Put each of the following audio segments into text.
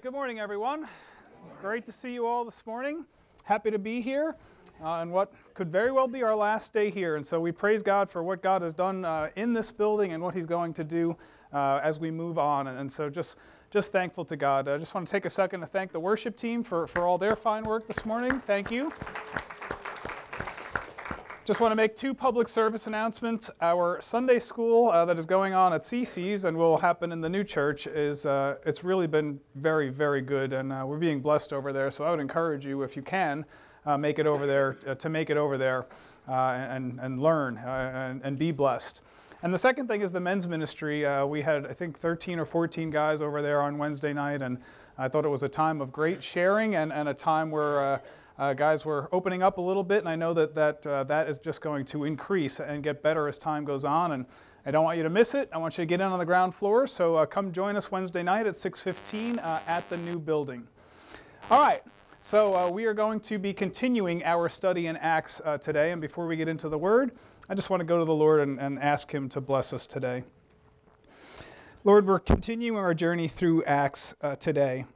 good morning, everyone. Great to see you all this morning. Happy to be here uh, on what could very well be our last day here. And so we praise God for what God has done uh, in this building and what He's going to do uh, as we move on. And, and, so just, just thankful to God. I just want to take a second to thank the worship team for, for all their fine work this morning. Thank you. Just want to make two public service announcements. Our Sunday school uh, that is going on at CC's and will happen in the new church is uh, it's really been very very good and uh, we're being blessed over there. So I would encourage you if you can uh, make it over there uh, to make it over there uh, and and learn and, and, be blessed. And the second thing is the men's ministry. we had I think 13 or 14 guys over there on Wednesday night and I thought it was a time of great sharing and, and a time where uh, guys, we're opening up a little bit, and I know that that, uh, that is just going to increase and get better as time goes on. And I don't want you to miss it. I want you to get in on the ground floor. So uh, come join us Wednesday night at 6:15 uh, at the new building. All right. So uh, we are going to be continuing our study in Acts uh, today. And before we get into the Word, I just want to go to the Lord and, and ask Him to bless us today. Lord, we're continuing our journey through Acts today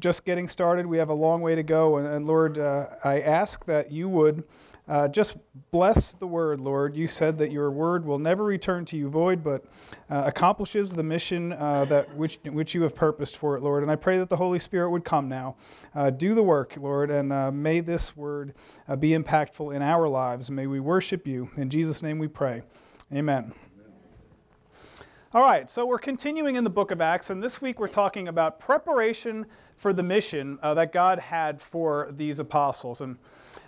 just getting started. We have a long way to go. And, and Lord, uh, I ask that you would uh, just bless the word, Lord. You said that your word will never return to you void, but uh, accomplishes the mission uh, that which, which you have purposed for it, Lord. And I pray that the Holy Spirit would come now. Uh, do the work, Lord, and uh, may this word be impactful in our lives. May we worship you. In Jesus' name we pray. Amen. All right, so we're continuing in the book of Acts, and this week we're talking about preparation for the mission uh, that God had for these apostles. And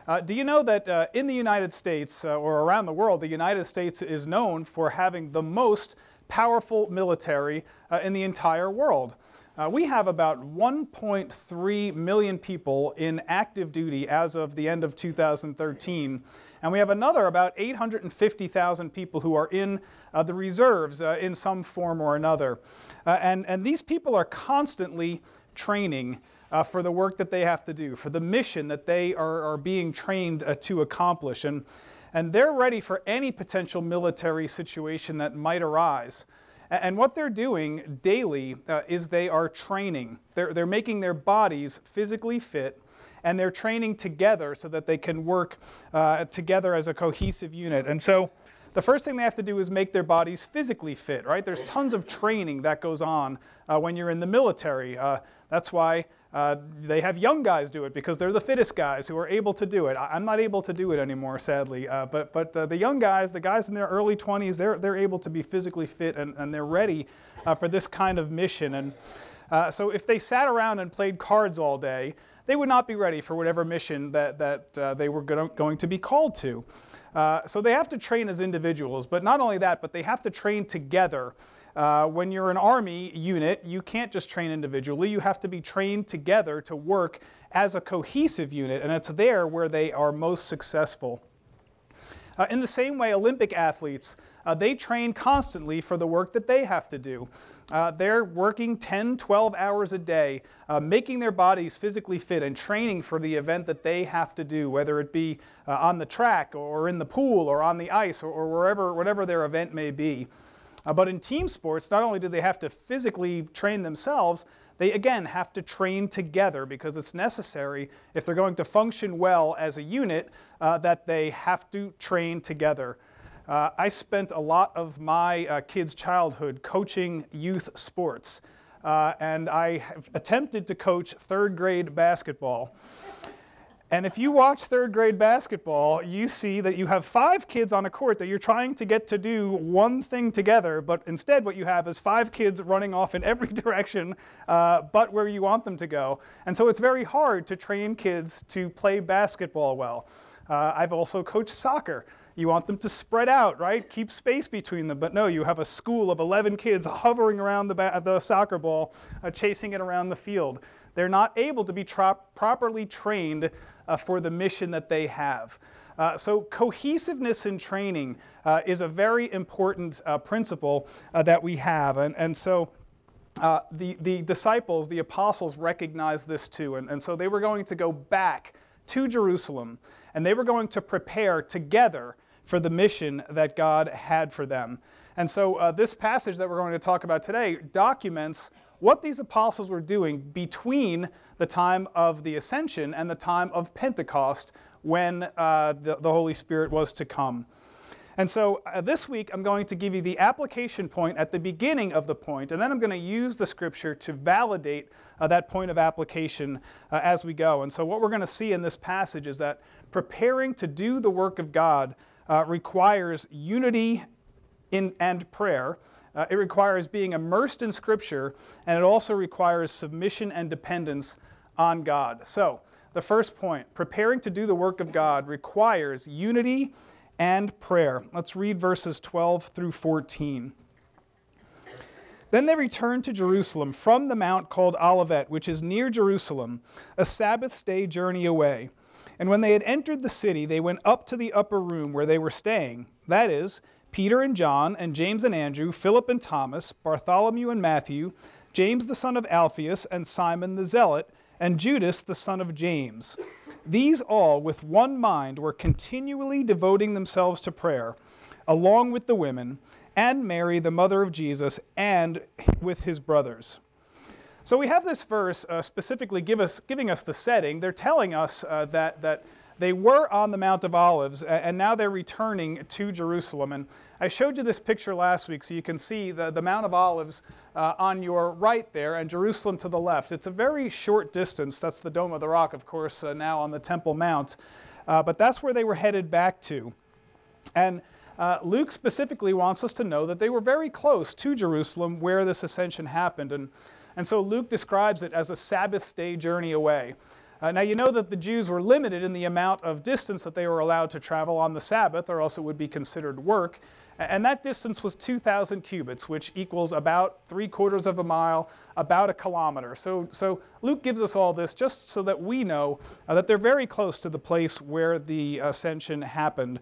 uh, do you know that uh, in the United States uh, or around the world, the United States is known for having the most powerful military uh, in the entire world? Uh, we have about 1.3 million people in active duty as of the end of 2013. And we have another about 850,000 people who are in uh, the reserves uh, in some form or another. Uh, and, and these people are constantly training uh, for the work that they have to do, for the mission that they are, are being trained uh, to accomplish. And, and they're ready for any potential military situation that might arise. And what they're doing daily uh, is they are training. They're, they're making their bodies physically fit and they're training together so that they can work uh, together as a cohesive unit. And so the first thing they have to do is make their bodies physically fit, right? There's tons of training that goes on uh, when you're in the military. Uh, that's why uh, they have young guys do it because they're the fittest guys who are able to do it. I, am not able to do it anymore, sadly. Uh, but but uh, the young guys, the guys in their early 20s, they're, they're able to be physically fit and, and they're ready uh, for this kind of mission. And so if they sat around and played cards all day, they would not be ready for whatever mission that, that they were going to be called to. Uh, so they have to train as individuals, but not only that, but they have to train together. Uh, when you're an army unit, you can't just train individually. You have to be trained together to work as a cohesive unit, and it's there where they are most successful. Uh, in the same way, Olympic athletes, uh, they train constantly for the work that they have to do. Uh, they're working 10, 12 hours a day, uh, making their bodies physically fit and training for the event that they have to do, whether it be uh, on the track or in the pool or on the ice or, or wherever, whatever their event may be. Uh, but in team sports, not only do they have to physically train themselves, they again have to train together because it's necessary if they're going to function well as a unit uh, that they have to train together. Uh, I spent a lot of my uh, kids' childhood coaching youth sports, uh, and I attempted to coach third grade basketball. And if you watch third grade basketball, you see that you have five kids on a court that you're trying to get to do one thing together, but instead what you have is five kids running off in every direction uh, but where you want them to go. And so it's very hard to train kids to play basketball well. Uh, I've also coached soccer. You want them to spread out, right? Keep space between them. But no, you have a school of 11 kids hovering around the, ba- the soccer ball, uh, chasing it around the field. They're not able to be tra- properly trained uh, for the mission that they have. Uh, so, cohesiveness in training uh, is a very important uh, principle uh, that we have. And, and so, the, the disciples, the apostles, recognized this too. And, and so, they were going to go back to Jerusalem and they were going to prepare together for the mission that God had for them. And so, uh, this passage that we're going to talk about today documents what these apostles were doing between the time of the ascension and the time of Pentecost when uh, the, the Holy Spirit was to come. And so uh, this week, I'm going to give you the application point at the beginning of the point, and then I'm going to use the scripture to validate uh, that point of application uh, as we go. And so, what we're going to see in this passage is that preparing to do the work of God uh, requires unity in, and prayer. Uh, it requires being immersed in Scripture, and it also requires submission and dependence on God. So, the first point preparing to do the work of God requires unity and prayer. Let's read verses 12 through 14. Then they returned to Jerusalem from the mount called Olivet, which is near Jerusalem, a Sabbath's day journey away. And when they had entered the city, they went up to the upper room where they were staying. That is, Peter and John, and James and Andrew, Philip and Thomas, Bartholomew and Matthew, James the son of Alphaeus, and Simon the Zealot, and Judas the son of James. These all, with one mind, were continually devoting themselves to prayer, along with the women, and Mary, the mother of Jesus, and with his brothers. So we have this verse uh, specifically give us, giving us the setting. They're telling us uh, that, that they were on the Mount of Olives, and now they're returning to Jerusalem. And I showed you this picture last week so you can see the, the Mount of Olives uh, on your right there and Jerusalem to the left. It's a very short distance. That's the Dome of the Rock, of course, uh, now on the Temple Mount. Uh, but that's where they were headed back to. And uh, Luke specifically wants us to know that they were very close to Jerusalem where this ascension happened. And, and so Luke describes it as a Sabbath day journey away. Uh, now, you know that the Jews were limited in the amount of distance that they were allowed to travel on the Sabbath, or else it would be considered work. And that distance was 2,000 cubits, which equals about three quarters of a mile, about a kilometer. So, so Luke gives us all this just so that we know uh, that they're very close to the place where the ascension happened.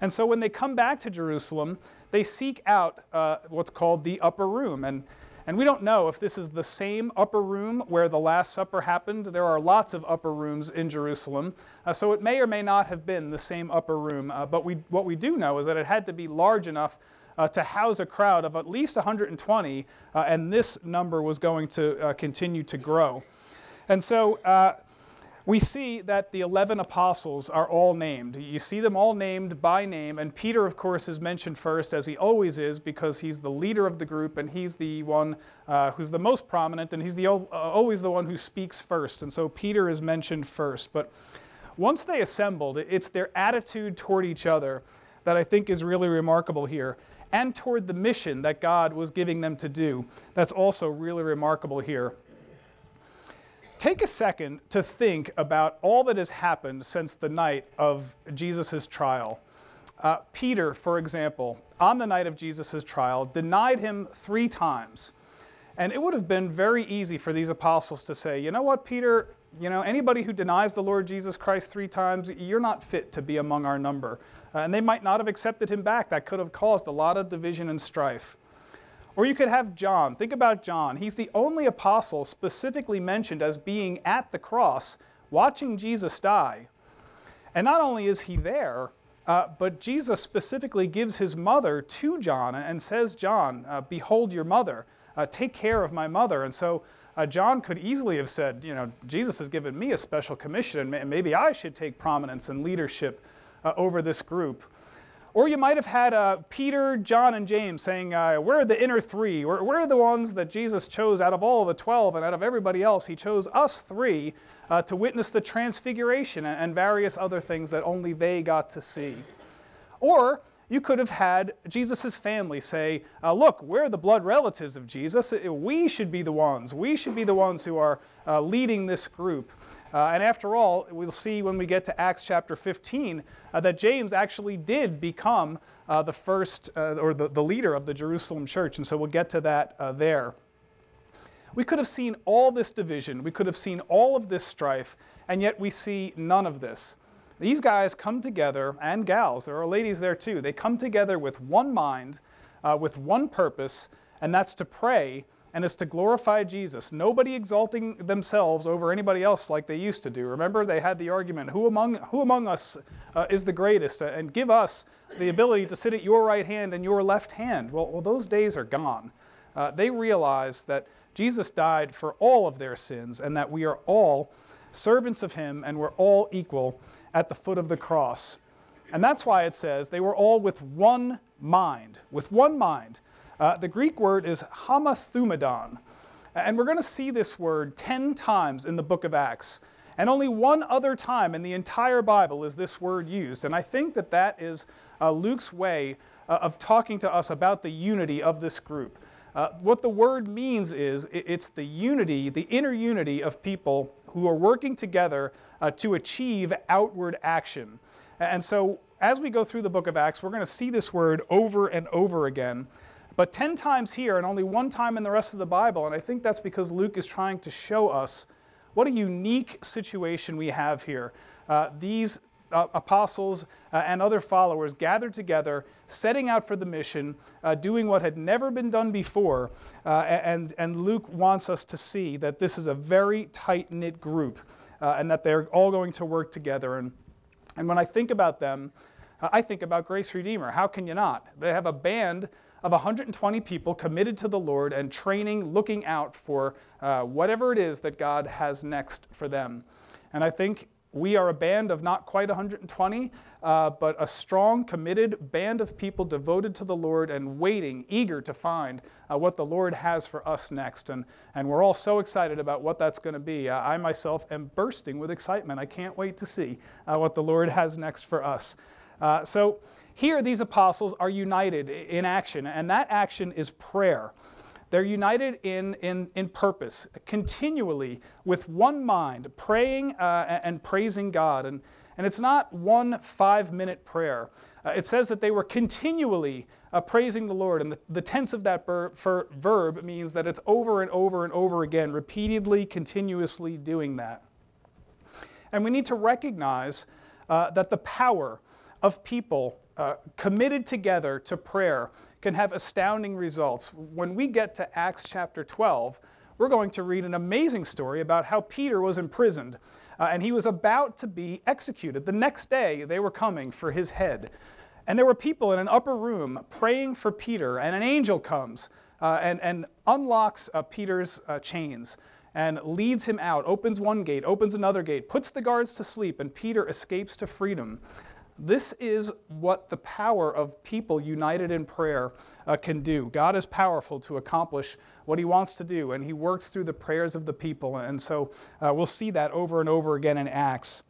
And so when they come back to Jerusalem, they seek out uh, what's called the upper room. And and we don't know if this is the same upper room where the Last Supper happened. There are lots of upper rooms in Jerusalem. Uh, so it may or may not have been the same upper room. Uh, but we, what we do know is that it had to be large enough uh, to house a crowd of at least 120, uh, and this number was going to uh, continue to grow. And so uh, we see that the 11 apostles are all named. You see them all named by name, and Peter, of course, is mentioned first, as he always is, because he's the leader of the group and he's the one uh, who's the most prominent, and he's the, uh, always the one who speaks first. And so Peter is mentioned first. But once they assembled, it's their attitude toward each other that I think is really remarkable here, and toward the mission that God was giving them to do. That's also really remarkable here. Take a second to think about all that has happened since the night of Jesus' trial. Uh, Peter, for example, on the night of Jesus' trial, denied him three times. And it would have been very easy for these apostles to say, you know what, Peter, you know, anybody who denies the Lord Jesus Christ three times, you're not fit to be among our number. Uh, and they might not have accepted him back. That could have caused a lot of division and strife. Or you could have John. Think about John. He's the only apostle specifically mentioned as being at the cross watching Jesus die. And not only is he there, uh, but Jesus specifically gives his mother to John and says, John, uh, behold your mother. Uh, take care of my mother. And so uh, John could easily have said, you know, Jesus has given me a special commission, and maybe I should take prominence and leadership uh, over this group. Or you might have had uh, Peter, John, and James saying, uh, We're the inner three. We're, we're, the ones that Jesus chose out of all the 12 and out of everybody else. He chose us three uh, to witness the transfiguration and, and various other things that only they got to see. Or you could have had Jesus' family say, uh, Look, we're the blood relatives of Jesus. We should be the ones. We should be the ones who are uh, leading this group. Uh, and after all, we'll see when we get to Acts chapter 15 uh, that James actually did become uh, the first uh, or the, the leader of the Jerusalem church. And so we'll get to that uh, there. We could have seen all this division, we could have seen all of this strife, and yet we see none of this. These guys come together, and gals, there are ladies there too, they come together with one mind, uh, with one purpose, and that's to pray and is to glorify Jesus. Nobody exalting themselves over anybody else like they used to do. Remember, they had the argument who among, who among us uh, is the greatest? Uh, and give us the ability to sit at your right hand and your left hand. Well, well those days are gone. Uh, they realize that Jesus died for all of their sins and that we are all servants of him and we're all equal at the foot of the cross. And that's why it says they were all with one mind, with one mind. Uh, the Greek word is homothumadon. And we're going to see this word 10 times in the book of Acts. And only one other time in the entire Bible is this word used. And I think that that is uh, Luke's way uh, of talking to us about the unity of this group. Uh, what the word means is it's the unity, the inner unity of people who are working together uh, to achieve outward action. And so, as we go through the book of Acts, we're going to see this word over and over again, but 10 times here and only one time in the rest of the Bible. And I think that's because Luke is trying to show us what a unique situation we have here. Uh, these uh, apostles uh, and other followers gathered together, setting out for the mission, uh, doing what had never been done before. Uh, and, and Luke wants us to see that this is a very tight knit group uh, and that they're all going to work together. And, and when I think about them, uh, I think about Grace Redeemer. How can you not? They have a band of 120 people committed to the Lord and training, looking out for uh, whatever it is that God has next for them. And I think we are a band of not quite 120, uh, but a strong, committed band of people devoted to the Lord and waiting, eager to find uh, what the Lord has for us next. And, and we're all so excited about what that's going to be. Uh, I myself am bursting with excitement. I can't wait to see uh, what the Lord has next for us. Uh, so, here, these apostles are united in action, and that action is prayer. They're united in, in, in purpose, continually with one mind, praying uh, and praising God. And, and it's not one five minute prayer. Uh, it says that they were continually uh, praising the Lord. And the, the tense of that ber- verb means that it's over and over and over again, repeatedly, continuously doing that. And we need to recognize uh, that the power of people uh, committed together to prayer can have astounding results. When we get to Acts chapter 12, we're going to read an amazing story about how Peter was imprisoned uh, and he was about to be executed. The next day, they were coming for his head. And there were people in an upper room praying for Peter, and an angel comes uh, and, and unlocks uh, Peter's uh, chains and leads him out, opens one gate, opens another gate, puts the guards to sleep, and Peter escapes to freedom. This is what the power of people united in prayer uh, can do. God is powerful to accomplish what He wants to do, and He works through the prayers of the people. And so uh, we'll see that over and over again in Acts.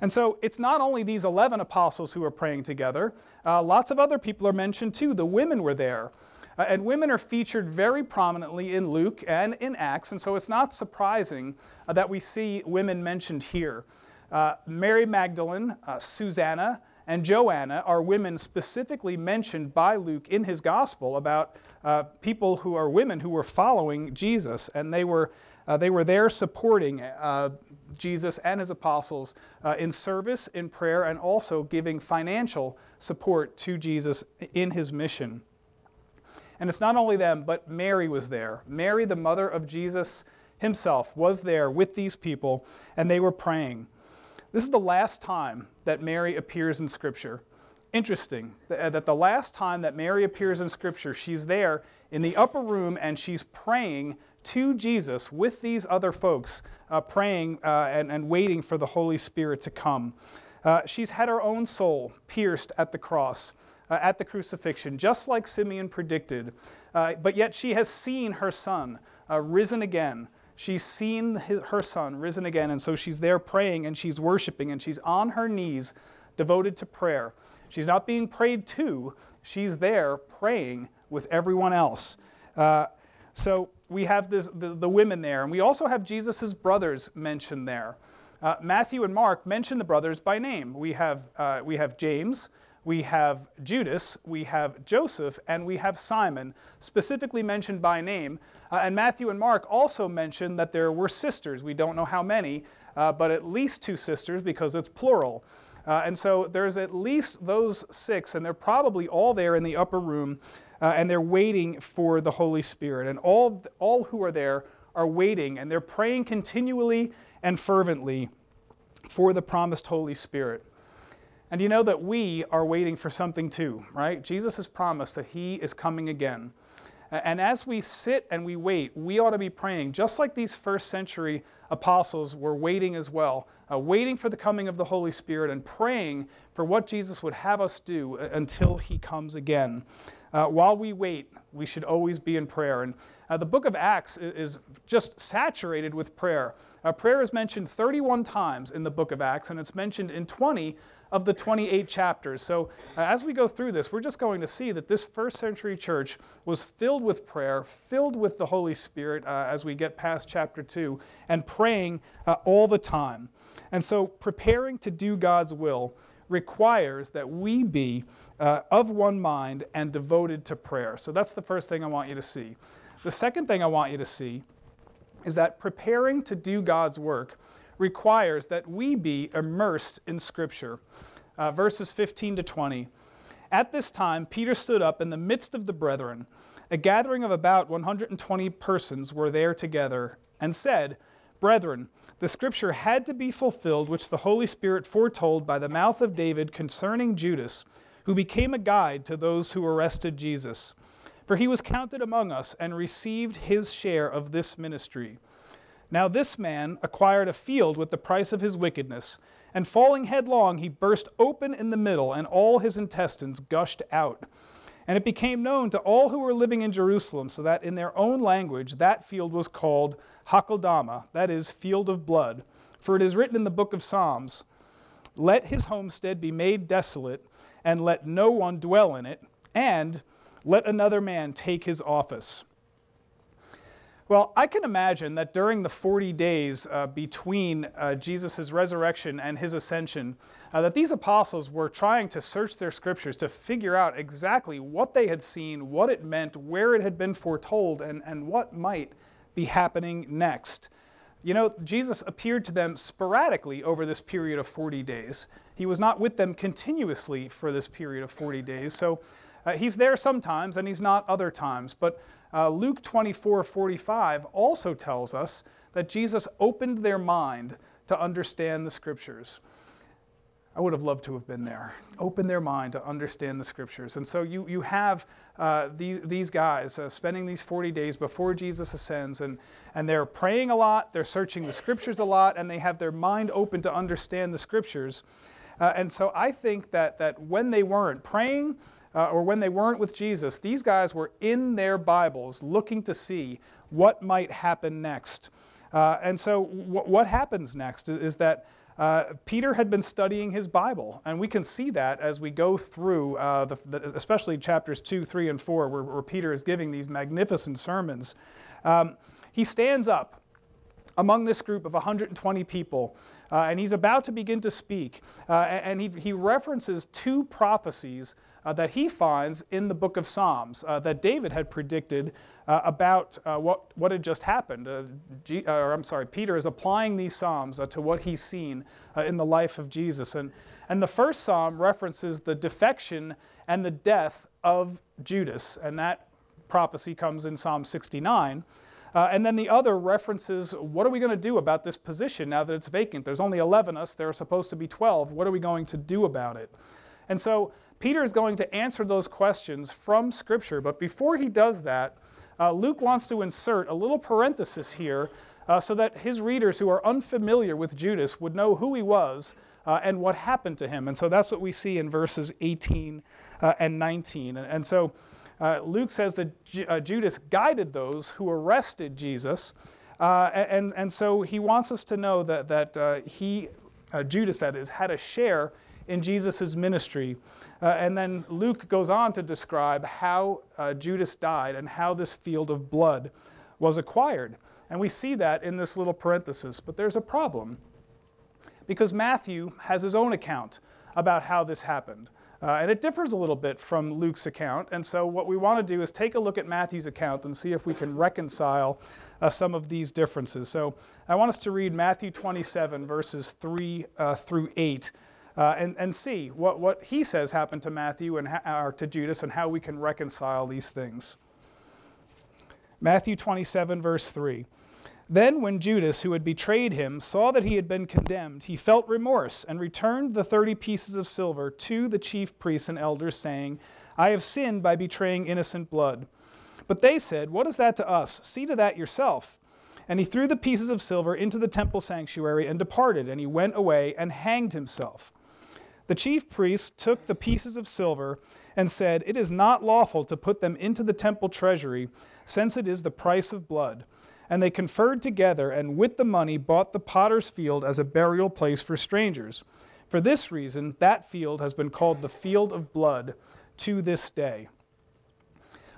And so it's not only these 11 apostles who are praying together, uh, lots of other people are mentioned too. The women were there. Uh, and women are featured very prominently in Luke and in Acts, and so it's not surprising uh, that we see women mentioned here. Uh, Mary Magdalene, uh, Susanna, and Joanna are women specifically mentioned by Luke in his gospel about uh, people who are women who were following Jesus, and they were, uh, they were there supporting uh, Jesus and his apostles uh, in service, in prayer, and also giving financial support to Jesus in his mission. And it's not only them, but Mary was there. Mary, the mother of Jesus himself, was there with these people, and they were praying. This is the last time that Mary appears in Scripture. Interesting that the last time that Mary appears in Scripture, she's there in the upper room and she's praying to Jesus with these other folks, uh, praying uh, and, and, waiting for the Holy Spirit to come. Uh, she's had her own soul pierced at the cross, uh, at the crucifixion, just like Simeon predicted. Uh, but yet she has seen her son uh, risen again. She's seen her son risen again, and so she's there praying and she's worshiping and she's on her knees devoted to prayer. She's not being prayed to, she's there praying with everyone else. Uh, so we have this, the, the, women there, and we also have Jesus' brothers mentioned there. Uh, Matthew and Mark mention the brothers by name. We have, uh, we have James, we have Judas, we have Joseph, and we have Simon, specifically mentioned by name. Uh, and Matthew and Mark also mention that there were sisters. We don't know how many, uh, but at least two sisters because it's plural. Uh, and so there's at least those six, and they're probably all there in the upper room, uh, and they're waiting for the Holy Spirit. And all, all who are there are waiting, and they're praying continually and fervently for the promised Holy Spirit. And you know that we are waiting for something too, right? Jesus has promised that he is coming again. And as we sit and we wait, we ought to be praying, just like these first century apostles were waiting as well, uh, waiting for the coming of the Holy Spirit and praying for what Jesus would have us do uh, until he comes again. Uh, while we wait, we should always be in prayer. And uh, the book of Acts is just saturated with prayer. Uh, prayer is mentioned 31 times in the book of Acts, and it's mentioned in 20 of the 28 chapters. So, uh, as we go through this, we're just going to see that this first century church was filled with prayer, filled with the Holy Spirit uh, as we get past chapter 2, and praying uh, all the time. And so, preparing to do God's will requires that we be uh, of one mind and devoted to prayer. So, that's the first thing I want you to see. The second thing I want you to see is that preparing to do God's work requires that we be immersed in Scripture. Uh, verses 15 to 20. At this time, Peter stood up in the midst of the brethren. A gathering of about 120 persons were there together, and said, Brethren, the scripture had to be fulfilled which the Holy Spirit foretold by the mouth of David concerning Judas, who became a guide to those who arrested Jesus. For he was counted among us and received his share of this ministry. Now this man acquired a field with the price of his wickedness, and falling headlong, he burst open in the middle, and all his intestines gushed out. And it became known to all who were living in Jerusalem, so that in their own language that field was called Hakeldama, that is, field of blood. For it is written in the book of Psalms Let his homestead be made desolate, and let no one dwell in it, and let another man take his office. Well, I can imagine that during the 40 days uh, between uh, Jesus' resurrection and his ascension, uh, that these apostles were trying to search their scriptures to figure out exactly what they had seen, what it meant, where it had been foretold, and, and what might be happening next. You know, Jesus appeared to them sporadically over this period of 40 days. He was not with them continuously for this period of 40 days. So uh, he's there sometimes and he's not other times. But uh, Luke 24 45 also tells us that Jesus opened their mind to understand the scriptures. I would have loved to have been there. Open their mind to understand the scriptures. And so you, you have uh, these, these guys uh, spending these 40 days before Jesus ascends, and, and they're praying a lot, they're searching the scriptures a lot, and they have their mind open to understand the scriptures. Uh, and so I think that, that when they weren't praying, uh, or when they weren't with Jesus, these guys were in their Bibles looking to see what might happen next. Uh, and so, w- what happens next is that uh, Peter had been studying his Bible, and we can see that as we go through, uh, the, the, especially chapters 2, 3, and 4, where, where Peter is giving these magnificent sermons. Um, he stands up among this group of 120 people, uh, and he's about to begin to speak, uh, and he, he references two prophecies uh, that he finds in the book of Psalms uh, that David had predicted uh, about uh, what, what had just happened. Uh, G, uh, or I'm sorry, Peter is applying these Psalms to what he's seen in the life of Jesus. And, and the first Psalm references the defection and the death of Judas, and that prophecy comes in Psalm 69. Uh, and then the other references what are we going to do about this position now that it's vacant? There's only 11 us, there are supposed to be 12. What are we going to do about it? And so Peter is going to answer those questions from Scripture. But before he does that, uh, Luke wants to insert a little parenthesis here uh, so that his readers who are unfamiliar with Judas would know who he was uh, and what happened to him. And so that's what we see in verses 18 uh, and 19. And, and so uh, Luke says that J- uh, Judas guided those who arrested Jesus. and, and so he wants us to know that, that he, Judas that is, had a share in Jesus' ministry. Uh, and then Luke goes on to describe how uh, Judas died and how this field of blood was acquired. And we see that in this little parenthesis. But there's a problem because Matthew has his own account about how this happened. Uh, and it differs a little bit from Luke's account. And so, what we want to do is take a look at Matthew's account and see if we can reconcile uh, some of these differences. So, I want us to read Matthew 27, verses 3 uh, through 8 uh, and, and see what, what he says happened to Matthew and or to Judas and how we can reconcile these things. Matthew 27, verse 3. Then, when Judas, who had betrayed him, saw that he had been condemned, he felt remorse and returned the thirty pieces of silver to the chief priests and elders, saying, I have sinned by betraying innocent blood. But they said, What is that to us? See to that yourself. And he threw the pieces of silver into the temple sanctuary and departed, and he went away and hanged himself. The chief priests took the pieces of silver and said, It is not lawful to put them into the temple treasury, since it is the price of blood. And they conferred together, and with the money bought the potter's field as a burial place for strangers. For this reason, that field has been called the field of blood to this day.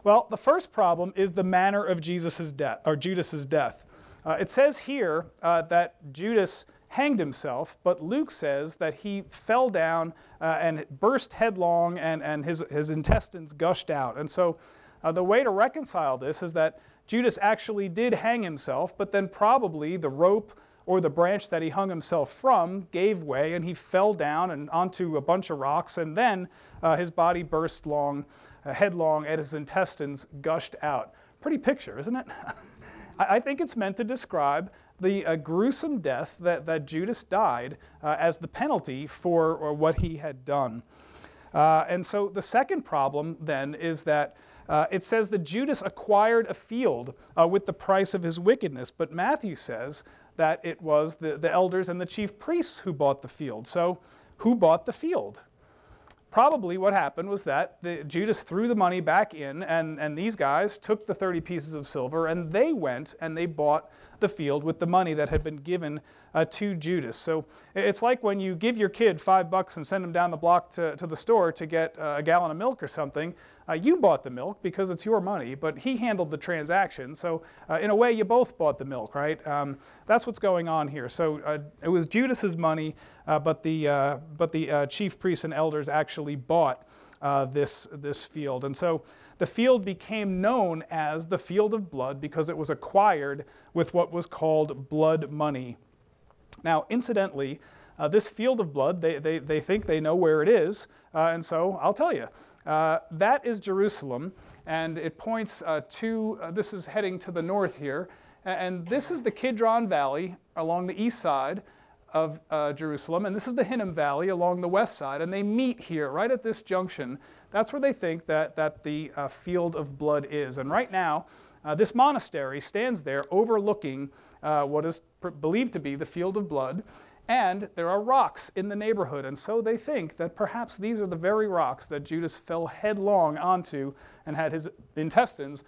Well, the first problem is the manner of Jesus' death, or Judas's death. Uh, it says here uh, that Judas hanged himself, but Luke says that he fell down uh, and burst headlong and, and his, his intestines gushed out. And so uh, the way to reconcile this is that Judas actually did hang himself, but then probably the rope or the branch that he hung himself from gave way and he fell down and onto a bunch of rocks, and then uh, his body burst long, uh, headlong, and his intestines gushed out. Pretty picture, isn't it? I think it's meant to describe the uh, gruesome death that, that Judas died uh, as the penalty for uh, what he had done. Uh, and so the second problem then is that uh, it says that Judas acquired a field uh, with the price of his wickedness, but Matthew says that it was the, the elders and the chief priests who bought the field. So, who bought the field? probably what happened was that the, Judas threw the money back in, and, and these guys took the 30 pieces of silver and they went and they bought the field with the money that had been given uh, to Judas. So it's like when you give your kid five bucks and send him down the block to, to the store to get uh, a gallon of milk or something. Uh, you bought the milk because it's your money, but he handled the transaction. So uh, in a way, you both bought the milk, right? Um, that's what's going on here. So uh, it was Judas's money, uh, but the but the chief priests and elders actually bought this this field, and so the field became known as the field of blood because it was acquired with what was called blood money. Now, incidentally, uh, this field of blood, they, they, they think they know where it is, uh, and so I'll tell you. Uh, that is Jerusalem, and it points uh, to, uh, this is heading to the north here, and this is the Kidron Valley along the east side of uh, Jerusalem, and this is the Hinnom Valley along the west side, and they meet here right at this junction. That's where they think that, that the uh, field of blood is. And right now, uh, this monastery stands there overlooking uh, what is pr- believed to be the field of blood, and there are rocks in the neighborhood, and so they think that perhaps these are the very rocks that Judas fell headlong onto and had his intestines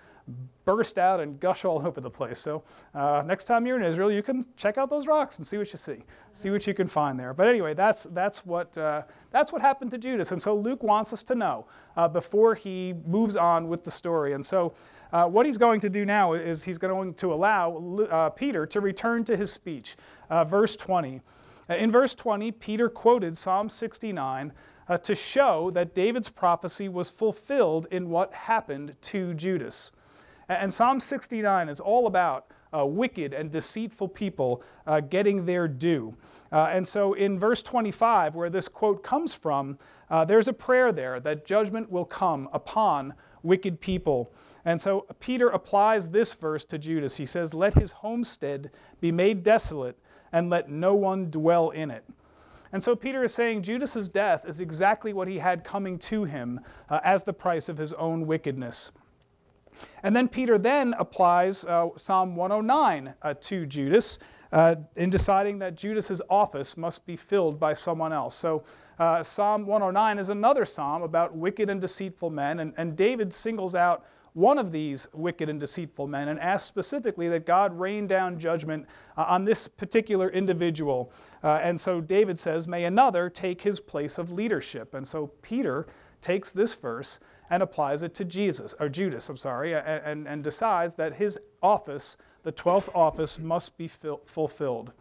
burst out and gush all over the place. So uh, next time you're in Israel, you can check out those rocks and see what you see, see what you can find there. But anyway, that's that's what uh, that's what happened to Judas, and so Luke wants us to know uh, before he moves on with the story. And so. Uh, what he's going to do now is he's going to allow uh, Peter to return to his speech. Uh, verse 20. In verse 20, Peter quoted Psalm 69 to show that David's prophecy was fulfilled in what happened to Judas. And Psalm 69 is all about uh, wicked and deceitful people uh, getting their due. Uh, and so in verse 25, where this quote comes from, uh, there's a prayer there that judgment will come upon wicked people. And so Peter applies this verse to Judas. He says, Let his homestead be made desolate, and let no one dwell in it. And so Peter is saying Judas's death is exactly what he had coming to him uh, as the price of his own wickedness. And then Peter then applies uh, Psalm 109 uh, to Judas uh, in deciding that Judas's office must be filled by someone else. So uh, Psalm 109 is another psalm about wicked and deceitful men, and, and David singles out one of these wicked and deceitful men and asks specifically that God rain down judgment uh, on this particular individual. Uh, and so David says, May another take his place of leadership. And so Peter takes this verse and applies it to Jesus, or Judas, I'm sorry, and, and, and decides that his office, the 12th office, must be fil- fulfilled.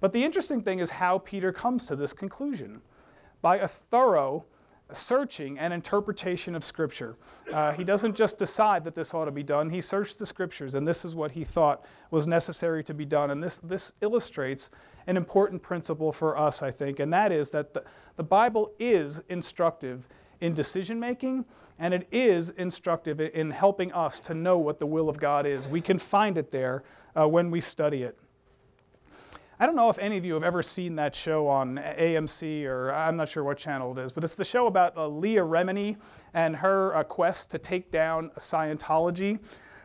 But the interesting thing is how Peter comes to this conclusion by a thorough searching and interpretation of Scripture. Uh, he doesn't just decide that this ought to be done, he searched the Scriptures, and this is what he thought was necessary to be done. And this, this illustrates an important principle for us, I think, and that is that the, the Bible is instructive in decision making, and it is instructive in helping us to know what the will of God is. We can find it there uh, when we study it. I don't know if any of you have ever seen that show on AMC or I'm not sure what channel it is, but it's the show about uh, Leah Remini and her uh, quest to take down Scientology.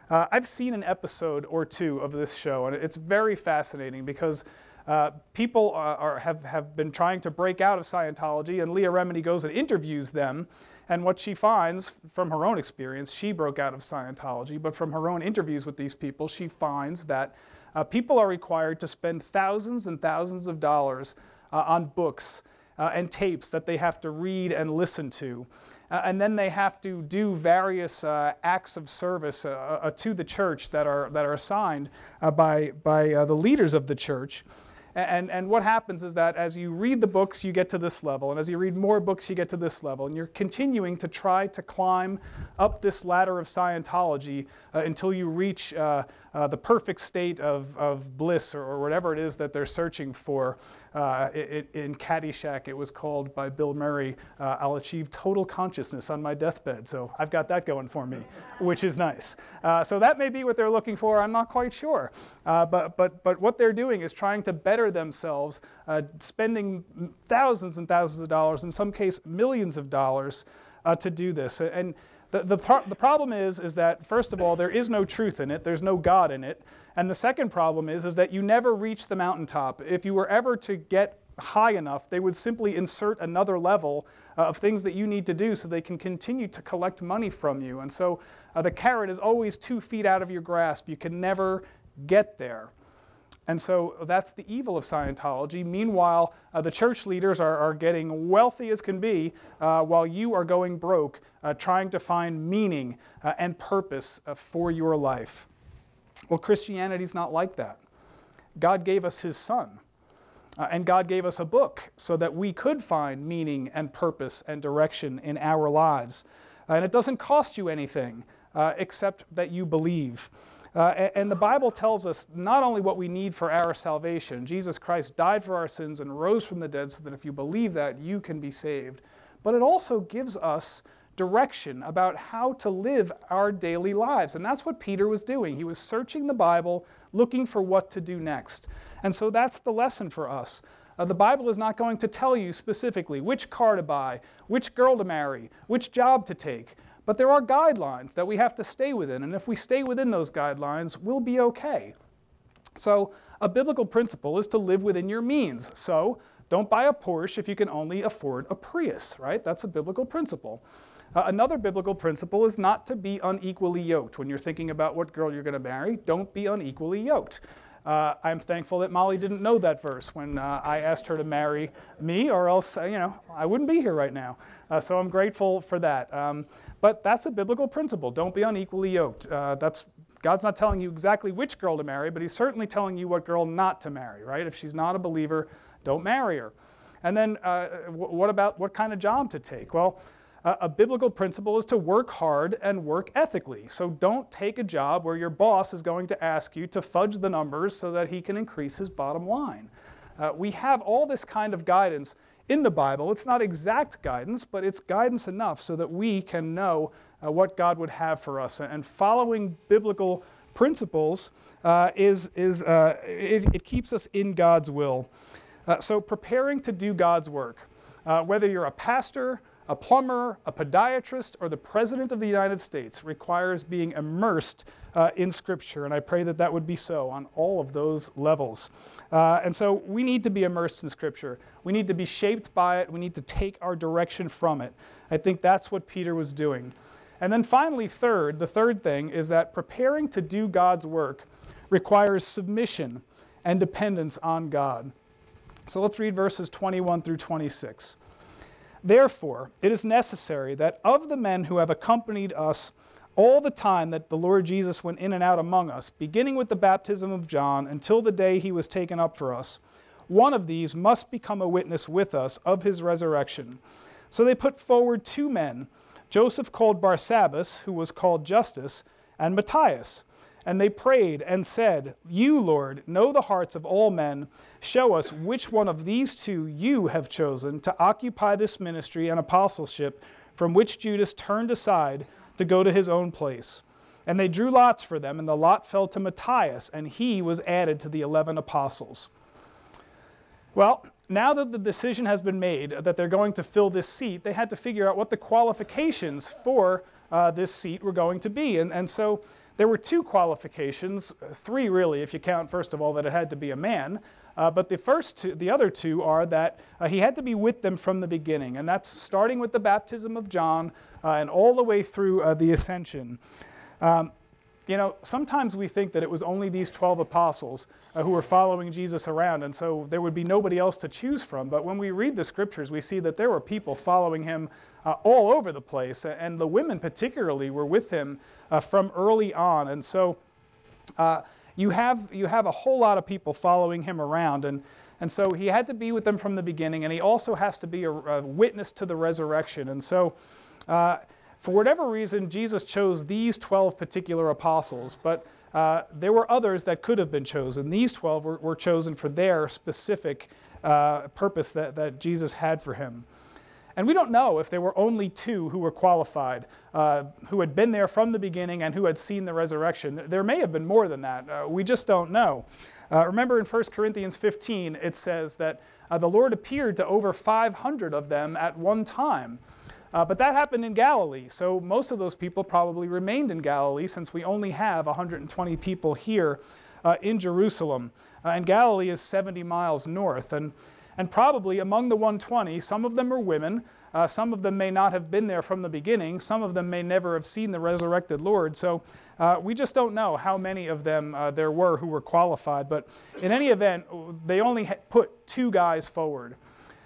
Uh, I've seen an episode or two of this show, and it's very fascinating because uh, people are, are, have, have been trying to break out of Scientology, and Leah Remini goes and interviews them. And what she finds from her own experience, she broke out of Scientology, but from her own interviews with these people, she finds that uh, people are required to spend thousands and thousands of dollars uh, on books uh, and tapes that they have to read and listen to. Uh, and then they have to do various uh, acts of service uh, to the church that are, that are assigned by, by the leaders of the church. And, and what happens is that as you read the books, you get to this level. And as you read more books, you get to this level. And you're continuing to try to climb up this ladder of Scientology uh, until you reach uh, uh, the perfect state of, of bliss or, or, whatever it is that they're searching for. Uh, it, in Caddyshack, it was called by Bill Murray, uh, I'll achieve total consciousness on my deathbed. So I've got that going for me, which is nice. Uh, so that may be what they're looking for. I'm not quite sure. Uh, but, but, but what they're doing is trying to better themselves, uh, spending thousands and thousands of dollars, in some case, millions of dollars to do this. And the, the, the problem is, is that, first of all, there is no truth in it, there's no God in it. And the second problem is, is that you never reach the mountaintop. If you were ever to get high enough, they would simply insert another level uh, of things that you need to do so they can continue to collect money from you. And so uh, the carrot is always two feet out of your grasp. You can never get there. And so that's the evil of Scientology. Meanwhile, uh, the church leaders are, are, getting wealthy as can be uh, while you are going broke, uh, trying to find meaning uh, and purpose uh, for your life. Well, Christianity's not like that. God gave us His Son. Uh, and God gave us a book so that we could find meaning and purpose and direction in our lives. and it doesn't cost you anything except that you believe. Uh, and the Bible tells us not only what we need for our salvation, Jesus Christ died for our sins and rose from the dead so that if you believe that, you can be saved, but it also gives us direction about how to live our daily lives. And that's what Peter was doing. He was searching the Bible, looking for what to do next. And so that's the lesson for us. Uh, the Bible is not going to tell you specifically which car to buy, which girl to marry, which job to take. But there are guidelines that we have to stay within, and if we stay within those guidelines, we'll be okay. So, a biblical principle is to live within your means. So, don't buy a Porsche if you can only afford a Prius, right? That's a biblical principle. Uh, another biblical principle is not to be unequally yoked. When you're thinking about what girl you're going to marry, don't be unequally yoked. Uh, I'm thankful that Molly didn't know that verse when uh, I asked her to marry me, or else, you know, I wouldn't be here right now. Uh, so I'm grateful for that. Um, but that's a biblical principle. Don't be unequally yoked. Uh, that's God's not telling you exactly which girl to marry, but He's certainly telling you what girl not to marry, right? If she's not a believer, don't marry her. And then, uh, what about what kind of job to take? Well, a biblical principle is to work hard and work ethically. So don't take a job where your boss is going to ask you to fudge the numbers so that he can increase his bottom line. Uh, we have all this kind of guidance in the Bible. It's not exact guidance, but it's guidance enough so that we can know uh, what God would have for us. And following biblical principles uh, is, is uh, it, it, keeps us in God's will. Uh, so preparing to do God's work, whether you're a pastor, a plumber, a podiatrist, or the President of the United States requires being immersed uh, in Scripture, and I pray that that would be so on all of those levels. Uh, and so we need to be immersed in Scripture. We need to be shaped by it. We need to take our direction from it. I think that's what Peter was doing. And then finally, third, the third thing is that preparing to do God's work requires submission and dependence on God. So let's read verses 21 through 26. Therefore, it is necessary that of the men who have accompanied us all the time that the Lord Jesus went in and out among us, beginning with the baptism of John until the day he was taken up for us, one of these must become a witness with us of his resurrection. So they put forward two men, Joseph called Barsabbas, who was called Justus, and Matthias and they prayed and said, You, Lord, know the hearts of all men. Show us which one of these two you have chosen to occupy this ministry and apostleship from which Judas turned aside to go to his own place. And they drew lots for them, and the lot fell to Matthias, and he was added to the eleven apostles. Well, now that the decision has been made that they're going to fill this seat, they had to figure out what the qualifications for uh, this seat were going to be. And, and so there were two qualifications, three really, if you count, first of all, that it had to be a man. Uh, but the first two, the other two are that uh, he had to be with them from the beginning, and that's starting with the baptism of John uh, and all the way through uh, the ascension. Um, you know, sometimes we think that it was only these 12 apostles uh, who were following Jesus around, and so there would be nobody else to choose from. But when we read the scriptures, we see that there were people following him uh, all over the place, and the women particularly were with him from early on. And so, you have, you have a whole lot of people following him around. And, and so he had to be with them from the beginning, and he also has to be a, a witness to the resurrection. And so, uh, for whatever reason, Jesus chose these 12 particular apostles, but uh, there were others that could have been chosen. These 12 were, were chosen for their specific uh, purpose that, that Jesus had for him. And we don't know if there were only two who were qualified, uh, who had been there from the beginning and who had seen the resurrection. There may have been more than that. Uh, we just don't know. Uh, remember in 1 Corinthians 15, it says that uh, the Lord appeared to over 500 of them at one time. Uh, but that happened in Galilee, so most of those people probably remained in Galilee since we only have 120 people here uh, in Jerusalem. and Galilee is 70 miles north. And and probably among the 120, some of them are women. Uh, some of them may not have been there from the beginning. Some of them may never have seen the resurrected Lord. So uh, we just don't know how many of them uh, there were who were qualified. But in any event, they only put two guys forward.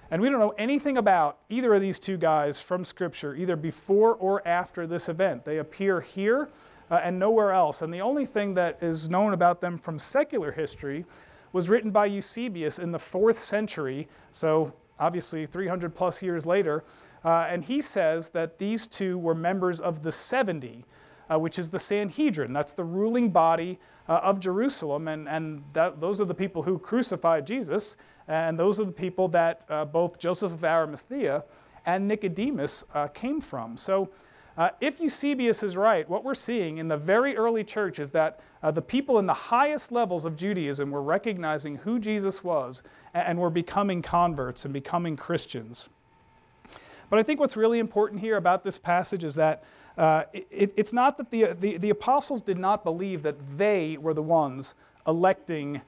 And we don't know anything about either of these two guys from Scripture, either before or after this event. They appear here uh, and nowhere else. And the only thing that is known about them from secular history was written by Eusebius in the fourth century, so obviously 300 plus years later. Uh, and he says that these two were members of the 70, uh, which is the Sanhedrin. That's the ruling body uh, of Jerusalem. And, and that, those are the people who crucified Jesus. And those are the people that uh, both Joseph of Arimathea and Nicodemus uh, came from. So uh, if Eusebius is right, what we're seeing in the very early church is that uh, the people in the highest levels of Judaism were recognizing who Jesus was and, and were becoming converts and becoming Christians. But I think what's really important here about this passage is that uh, it, it's not that the, the, the apostles did not believe that they were the ones electing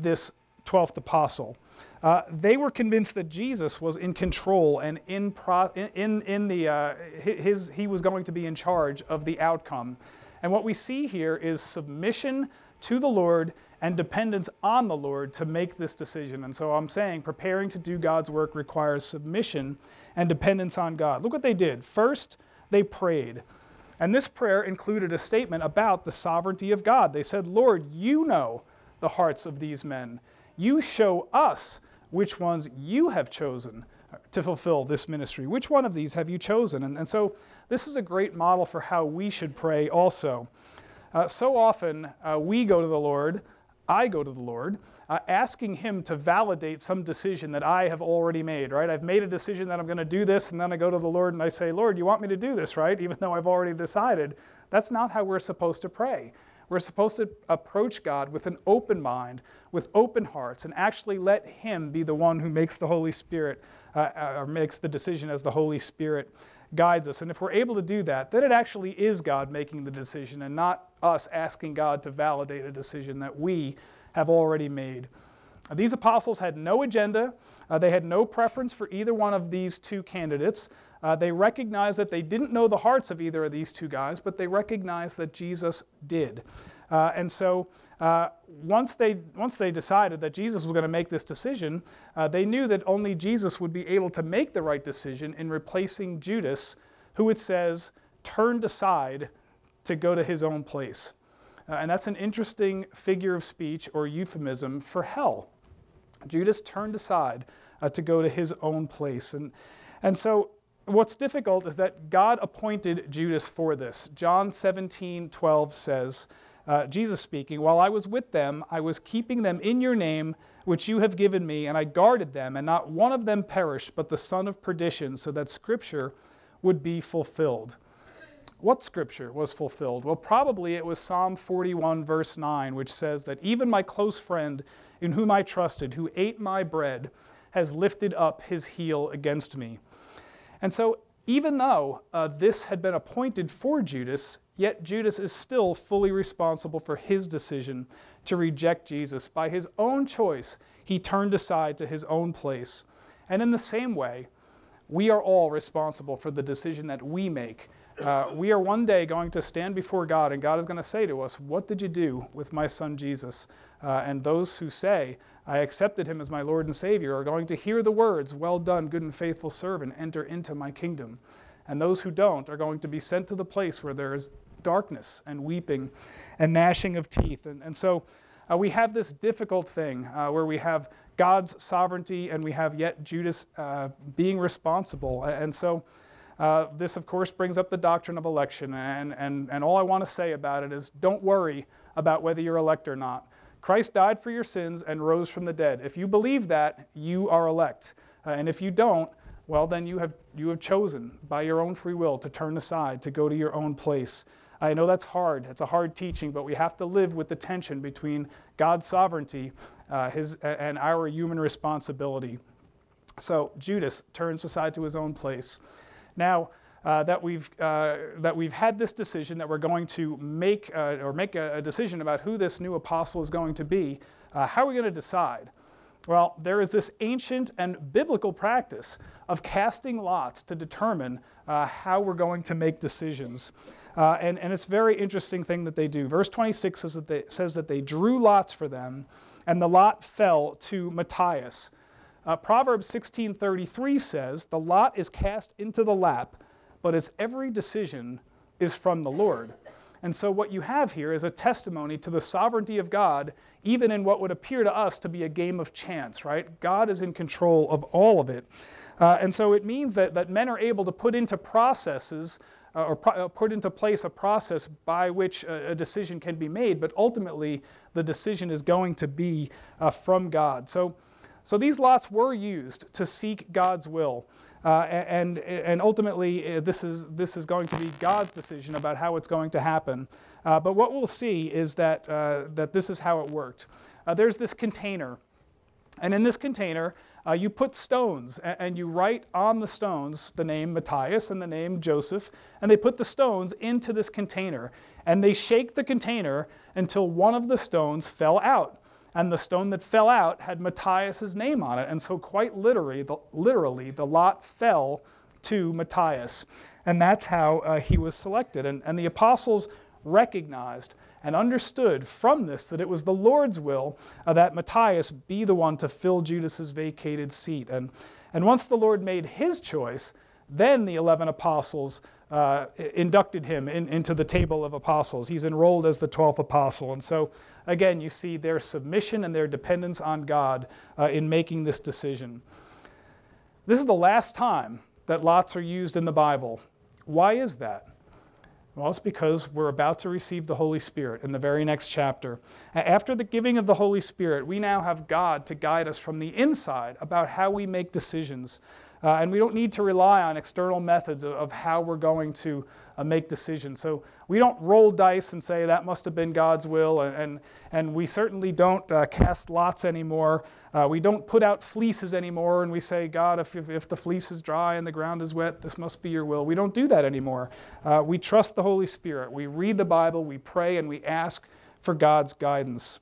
this 12th apostle. Uh, they were convinced that Jesus was in control and in, pro, in, in the, uh, his, he was going to be in charge of the outcome. And what we see here is submission to the Lord and dependence on the Lord to make this decision. And so I'm saying preparing to do God's work requires submission and dependence on God. Look what they did. First, they prayed. And this prayer included a statement about the sovereignty of God. They said, Lord, you know the hearts of these men. You show us which ones you have chosen to fulfill this ministry. Which one of these have you chosen? And, and so this is a great model for how we should pray also. Uh, so often uh, we go to the Lord, I go to the Lord, uh, asking Him to validate some decision that I have already made, right? I've made a decision that I'm going to do this, and then I go to the Lord and I say, Lord, you want me to do this, right? Even though I've already decided. That's not how we're supposed to pray. We're supposed to approach God with an open mind, with open hearts, and actually let Him be the one who makes the Holy Spirit, uh, uh, or makes the decision as the Holy Spirit guides us. And if we're able to do that, then it actually is God making the decision and not us asking God to validate a decision that we have already made. These apostles had no agenda. Uh, they had no preference for either one of these two candidates. Uh, they recognized that they didn't know the hearts of either of these two guys, but they recognized that Jesus did. Uh, and so uh, once, they, once they decided that Jesus was going to make this decision, uh, they knew that only Jesus would be able to make the right decision in replacing Judas, who it says turned aside to go to his own place. Uh, and that's an interesting figure of speech or euphemism for hell. Judas turned aside uh, to go to his own place. And, and so what's difficult is that God appointed Judas for this. John 17, 12 says, uh, Jesus speaking, While I was with them, I was keeping them in your name, which you have given me, and I guarded them, and not one of them perished, but the son of perdition, so that scripture would be fulfilled. What scripture was fulfilled? Well, probably it was Psalm 41, verse 9, which says that even my close friend in whom I trusted, who ate my bread, has lifted up his heel against me. And so, even though uh, this had been appointed for Judas, yet Judas is still fully responsible for his decision to reject Jesus. By his own choice, he turned aside to his own place. And in the same way, we are all responsible for the decision that we make. Uh, we are one day going to stand before God, and God is going to say to us, What did you do with my son Jesus? Uh, and those who say, I accepted him as my Lord and Savior, are going to hear the words, Well done, good and faithful servant, enter into my kingdom. And those who don't are going to be sent to the place where there is darkness and weeping and gnashing of teeth. And, and so uh, we have this difficult thing uh, where we have God's sovereignty and we have yet Judas uh, being responsible. And so uh, this, of course, brings up the doctrine of election. And, and, and all I want to say about it is don't worry about whether you're elect or not. Christ died for your sins and rose from the dead. If you believe that, you are elect. Uh, and if you don't, well, then you have, you have chosen by your own free will to turn aside, to go to your own place. I know that's hard. It's a hard teaching, but we have to live with the tension between God's sovereignty uh, his, and our human responsibility. So Judas turns aside to his own place. Now, uh, that, we've, uh, that we've had this decision that we're going to make uh, or make a, a, decision about who this new apostle is going to be, uh, how are we going to decide? Well, there is this ancient and biblical practice of casting lots to determine uh, how we're going to make decisions. Uh, and, and it's a very interesting thing that they do. Verse 26 says that, they, says that they drew lots for them, and the lot fell to Matthias. Uh, Proverbs 16:33 says, "The lot is cast into the lap, but its every decision is from the Lord." And so what you have here is a testimony to the sovereignty of God, even in what would appear to us to be a game of chance, right? God is in control of all of it. Uh, and so it means that, that men are able to put into processes uh, or pro- uh, put into place a process by which a, a, decision can be made, but ultimately the decision is going to be uh, from God. So, so these lots were used to seek God's will. Uh, and, and ultimately, uh, this is, this is going to be God's decision about how it's going to happen. Uh, but what we'll see is that, that this is how it worked. there's this container, and in this container, uh, you put stones and, and, you write on the stones the name Matthias and the name Joseph, and they put the stones into this container. And they shake the container until one of the stones fell out. And the stone that fell out had Matthias' name on it. And so, quite literally, the, literally, the lot fell to Matthias. And that's how uh, he was selected. And, and the apostles recognized and understood from this that it was the Lord's will uh, that Matthias be the one to fill Judas's vacated seat. And, and once the Lord made his choice, then the 11 apostles uh, inducted him in, into the table of apostles. He's enrolled as the 12th apostle. And so, again, you see their submission and their dependence on God uh, in making this decision. This is the last time that lots are used in the Bible. Why is that? Well, it's because we're about to receive the Holy Spirit in the very next chapter. After the giving of the Holy Spirit, we now have God to guide us from the inside about how we make decisions. Uh, and we don't need to rely on external methods of, of how we're going to uh, make decisions. So we don't roll dice and say that must have been God's will, and, and, and we certainly don't uh, cast lots anymore. Uh, we don't put out fleeces anymore and we say, God, if, if, if, the fleece is dry and the ground is wet, this must be your will. We don't do that anymore. Uh, we trust the Holy Spirit. We read the Bible, we pray, and we ask for God's guidance.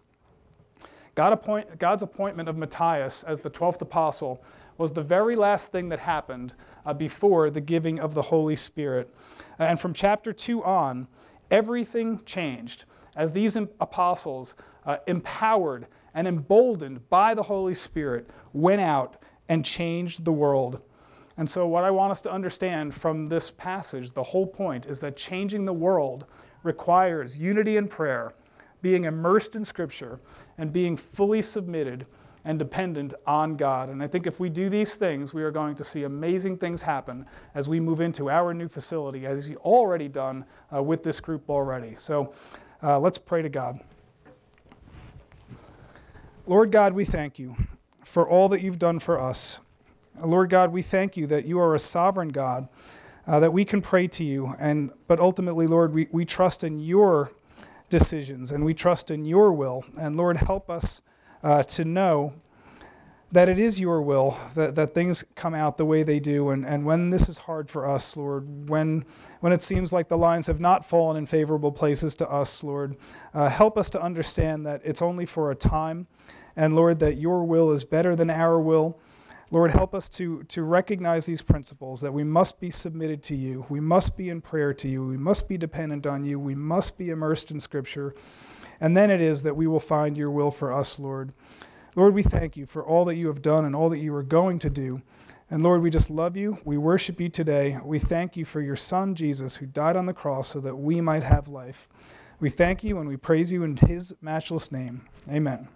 God appoint, God's appointment of Matthias as the 12th apostle was the very last thing that happened uh, before the giving of the Holy Spirit. And from chapter 2 on, everything changed as these apostles, uh, empowered and emboldened by the Holy Spirit, went out and changed the world. And so, what I want us to understand from this passage, the whole point is that changing the world requires unity in prayer, being immersed in Scripture, and being fully submitted and dependent on God. And I think if we do these things, we are going to see amazing things happen as we move into our new facility, as He's already done uh, with this group already. So uh, let's pray to God. Lord God, we thank you for all that you've done for us. Lord God, we thank you that you are a sovereign God, uh, that we can pray to you. And, but ultimately, Lord, we, we trust in your decisions and we trust in your will. And Lord, help us uh, to know that it is your will that, that things come out the way they do. And, and when this is hard for us, Lord, when, when it seems like the lines have not fallen in favorable places to us, Lord, uh, help us to understand that it's only for a time. And Lord, that your will is better than our will. Lord, help us to, to recognize these principles that we must be submitted to you. We must be in prayer to you. We must be dependent on you. We must be immersed in Scripture. And then it is that we will find your will for us, Lord. Lord, we thank you for all that you have done and all that you are going to do. And Lord, we just love you. We worship you today. We thank you for your Son, Jesus, who died on the cross so that we might have life. We thank you and we praise you in his matchless name. Amen.